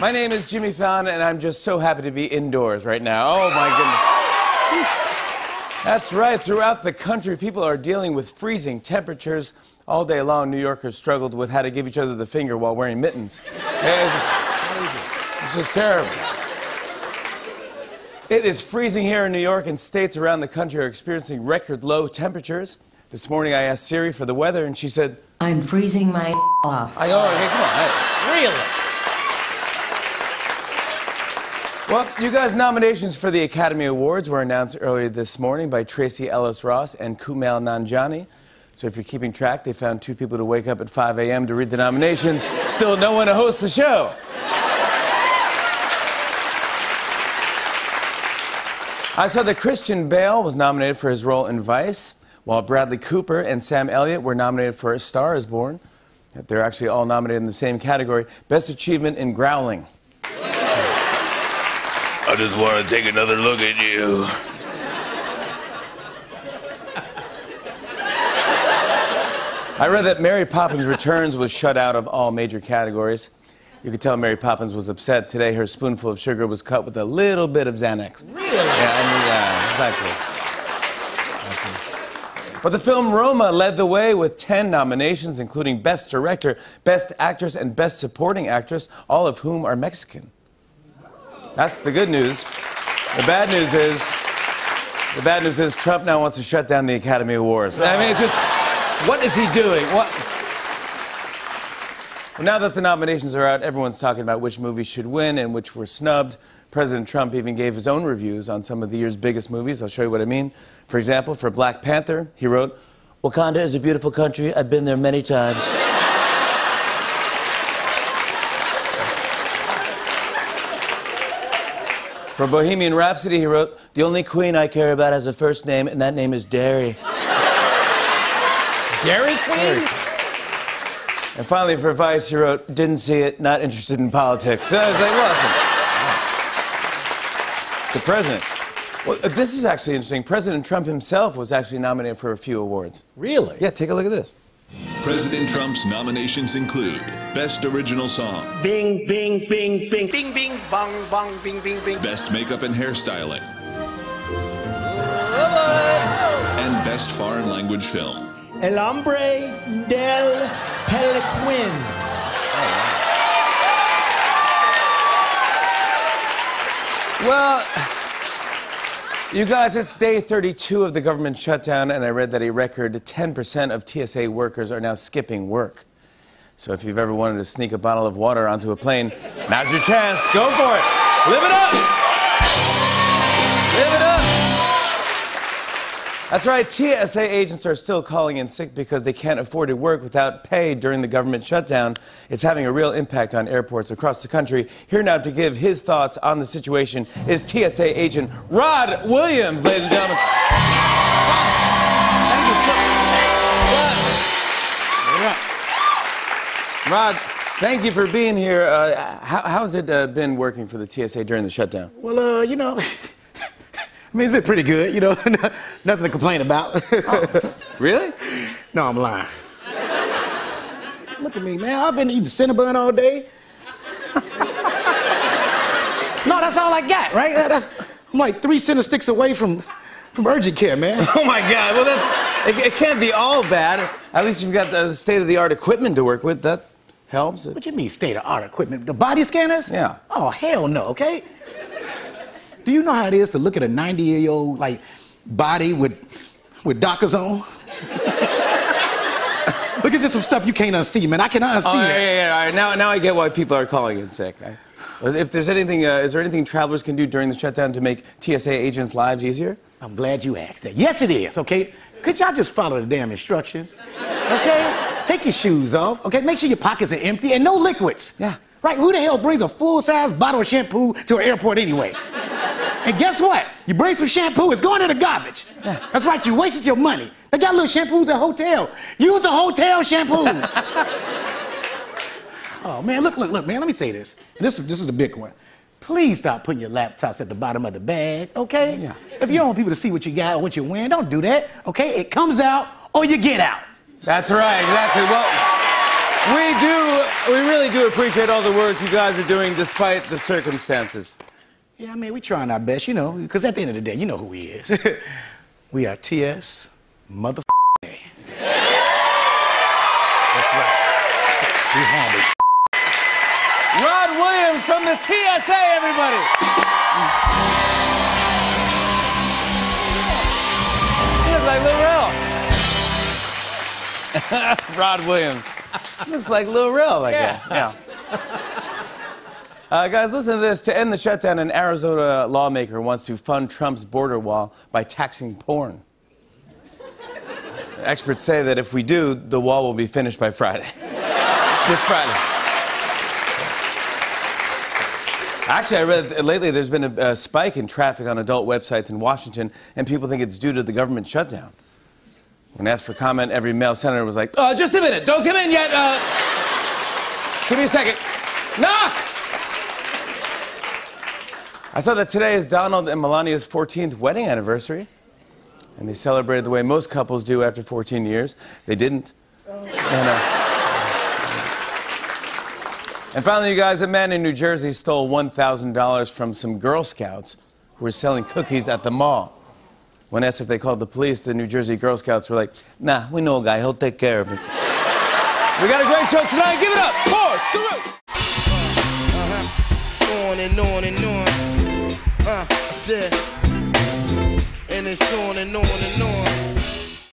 My name is Jimmy Fallon, and I'm just so happy to be indoors right now. Oh, my goodness. That's right. Throughout the country, people are dealing with freezing temperatures. All day long, New Yorkers struggled with how to give each other the finger while wearing mittens. It's just, it's just terrible. It is freezing here in New York, and states around the country are experiencing record low temperatures. This morning, I asked Siri for the weather, and she said, I'm freezing my off. I go, okay, come on. Hey. Really? Well, you guys' nominations for the Academy Awards were announced earlier this morning by Tracee Ellis Ross and Kumail Nanjiani. So if you're keeping track, they found two people to wake up at 5 a.m. to read the nominations. Still no one to host the show. I saw that Christian Bale was nominated for his role in Vice, while Bradley Cooper and Sam Elliott were nominated for A Star is Born. They're actually all nominated in the same category Best Achievement in Growling. I just want to take another look at you. I read that Mary Poppins Returns was shut out of all major categories. You could tell Mary Poppins was upset today. Her spoonful of sugar was cut with a little bit of Xanax. Really? Yeah, I mean, yeah, exactly. exactly. But the film Roma led the way with 10 nominations, including Best Director, Best Actress, and Best Supporting Actress, all of whom are Mexican. That's the good news. The bad news is, the bad news is Trump now wants to shut down the Academy Awards. I mean, it's just, what is he doing? What? Well, now that the nominations are out, everyone's talking about which movies should win and which were snubbed. President Trump even gave his own reviews on some of the year's biggest movies. I'll show you what I mean. For example, for Black Panther, he wrote, Wakanda is a beautiful country. I've been there many times. For Bohemian Rhapsody, he wrote, The only queen I care about has a first name, and that name is Dairy. Dairy Queen? And finally, for Vice, he wrote, Didn't see it, not interested in politics. So I was like, well, it's, it's the president. Well, uh, this is actually interesting. President Trump himself was actually nominated for a few awards. Really? Yeah, take a look at this. President Trump's nominations include Best Original Song, Bing, bing, bing, bing, bing, bing, bong, bong, bing, bing, bing. Best Makeup and Hairstyling, and Best Foreign Language Film. El hombre del peliquin. Well, you guys, it's day 32 of the government shutdown, and I read that a record 10% of TSA workers are now skipping work. So if you've ever wanted to sneak a bottle of water onto a plane, now's your chance. Go for it. Live it up. That's right. TSA agents are still calling in sick because they can't afford to work without pay during the government shutdown. It's having a real impact on airports across the country. Here now to give his thoughts on the situation is TSA agent Rod Williams, ladies and gentlemen. Thank you so Rod. Rod, thank you for being here. Uh, how, how's it uh, been working for the TSA during the shutdown? Well, uh, you know, I mean, it's been pretty good, you know, nothing to complain about. Oh. Really? no, I'm lying. Look at me, man. I've been eating Cinnabon all day. no, that's all I got, right? I'm like three Center Stix away from, from urgent care, man. Oh my God! Well, that's it, it can't be all bad. At least you've got the state-of-the-art equipment to work with. That helps. What you mean state of art equipment? The body scanners? Yeah. Oh hell no, okay? Do you know how it is to look at a 90 year old like body with with Dockers on? look at just some stuff you can't unsee, man. I cannot unsee Oh, yeah, yeah, yeah. All right, now, now I get why people are calling in sick. I- if there's anything, uh, is there anything travelers can do during the shutdown to make TSA agents' lives easier? I'm glad you asked that. Yes, it is, okay? Could y'all just follow the damn instructions? Okay? Take your shoes off, okay? Make sure your pockets are empty and no liquids. Yeah. Right? Who the hell brings a full size bottle of shampoo to an airport anyway? And guess what? You bring some shampoo, it's going in the garbage. That's right, you wasted your money. They got little shampoos at hotel. Use the hotel shampoos. oh man, look, look, look, man, let me say this. This, this is the big one. Please stop putting your laptops at the bottom of the bag, okay? Yeah. If you don't want people to see what you got or what you're wearing, don't do that, okay? It comes out or you get out. That's right, exactly. Well, We do, we really do appreciate all the work you guys are doing despite the circumstances. Yeah, I mean, we trying our best, you know, because at the end of the day, you know who we is. we are T.S. Mother A. That's right. We handle Rod Williams from the TSA, everybody. He looks like Lil Rel. Rod Williams. Looks like Lil Rel, like Yeah. that. Yeah. Uh, guys, listen to this. To end the shutdown, an Arizona lawmaker wants to fund Trump's border wall by taxing porn. Experts say that if we do, the wall will be finished by Friday. this Friday. Actually, I read lately there's been a, a spike in traffic on adult websites in Washington, and people think it's due to the government shutdown. When asked for comment, every male senator was like, "Uh, just a minute, don't come in yet. Uh, give me a second. Knock." I saw that today is Donald and Melania's 14th wedding anniversary, and they celebrated the way most couples do after 14 years. They didn't. And, uh, and finally, you guys, a man in New Jersey stole $1,000 from some Girl Scouts who were selling cookies at the mall. When asked if they called the police, the New Jersey Girl Scouts were like, nah, we know a guy, he'll take care of it. we got a great show tonight. Give it up for the Roots. on and on and on. Uh, said And it's on and on and on.